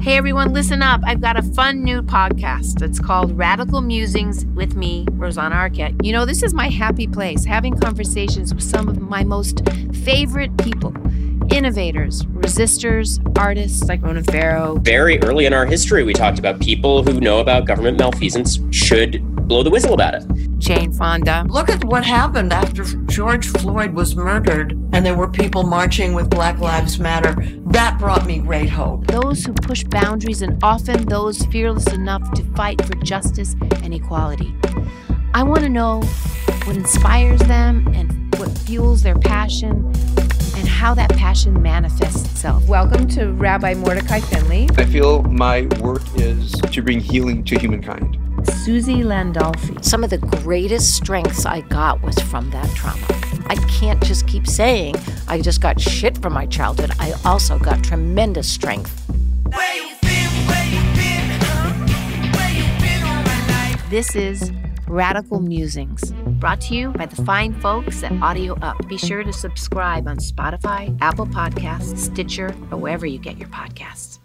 Hey everyone, listen up. I've got a fun new podcast. It's called Radical Musings with me, Rosanna Arquette. You know, this is my happy place, having conversations with some of my most favorite people innovators, resistors, artists like Ronan Farrow. Very early in our history, we talked about people who know about government malfeasance should blow the whistle about it. Jane Fonda. Look at what happened after George Floyd was murdered and there were people marching with Black Lives Matter. That brought me great hope. Those who push boundaries and often those fearless enough to fight for justice and equality. I want to know what inspires them and what fuels their passion and how that passion manifests itself. Welcome to Rabbi Mordecai Finley. I feel my work is to bring healing to humankind. Susie Landolfi. Some of the greatest strengths I got was from that trauma. I can't just keep saying I just got shit from my childhood. I also got tremendous strength. This is Radical Musings, brought to you by the fine folks at Audio Up. Be sure to subscribe on Spotify, Apple Podcasts, Stitcher, or wherever you get your podcasts.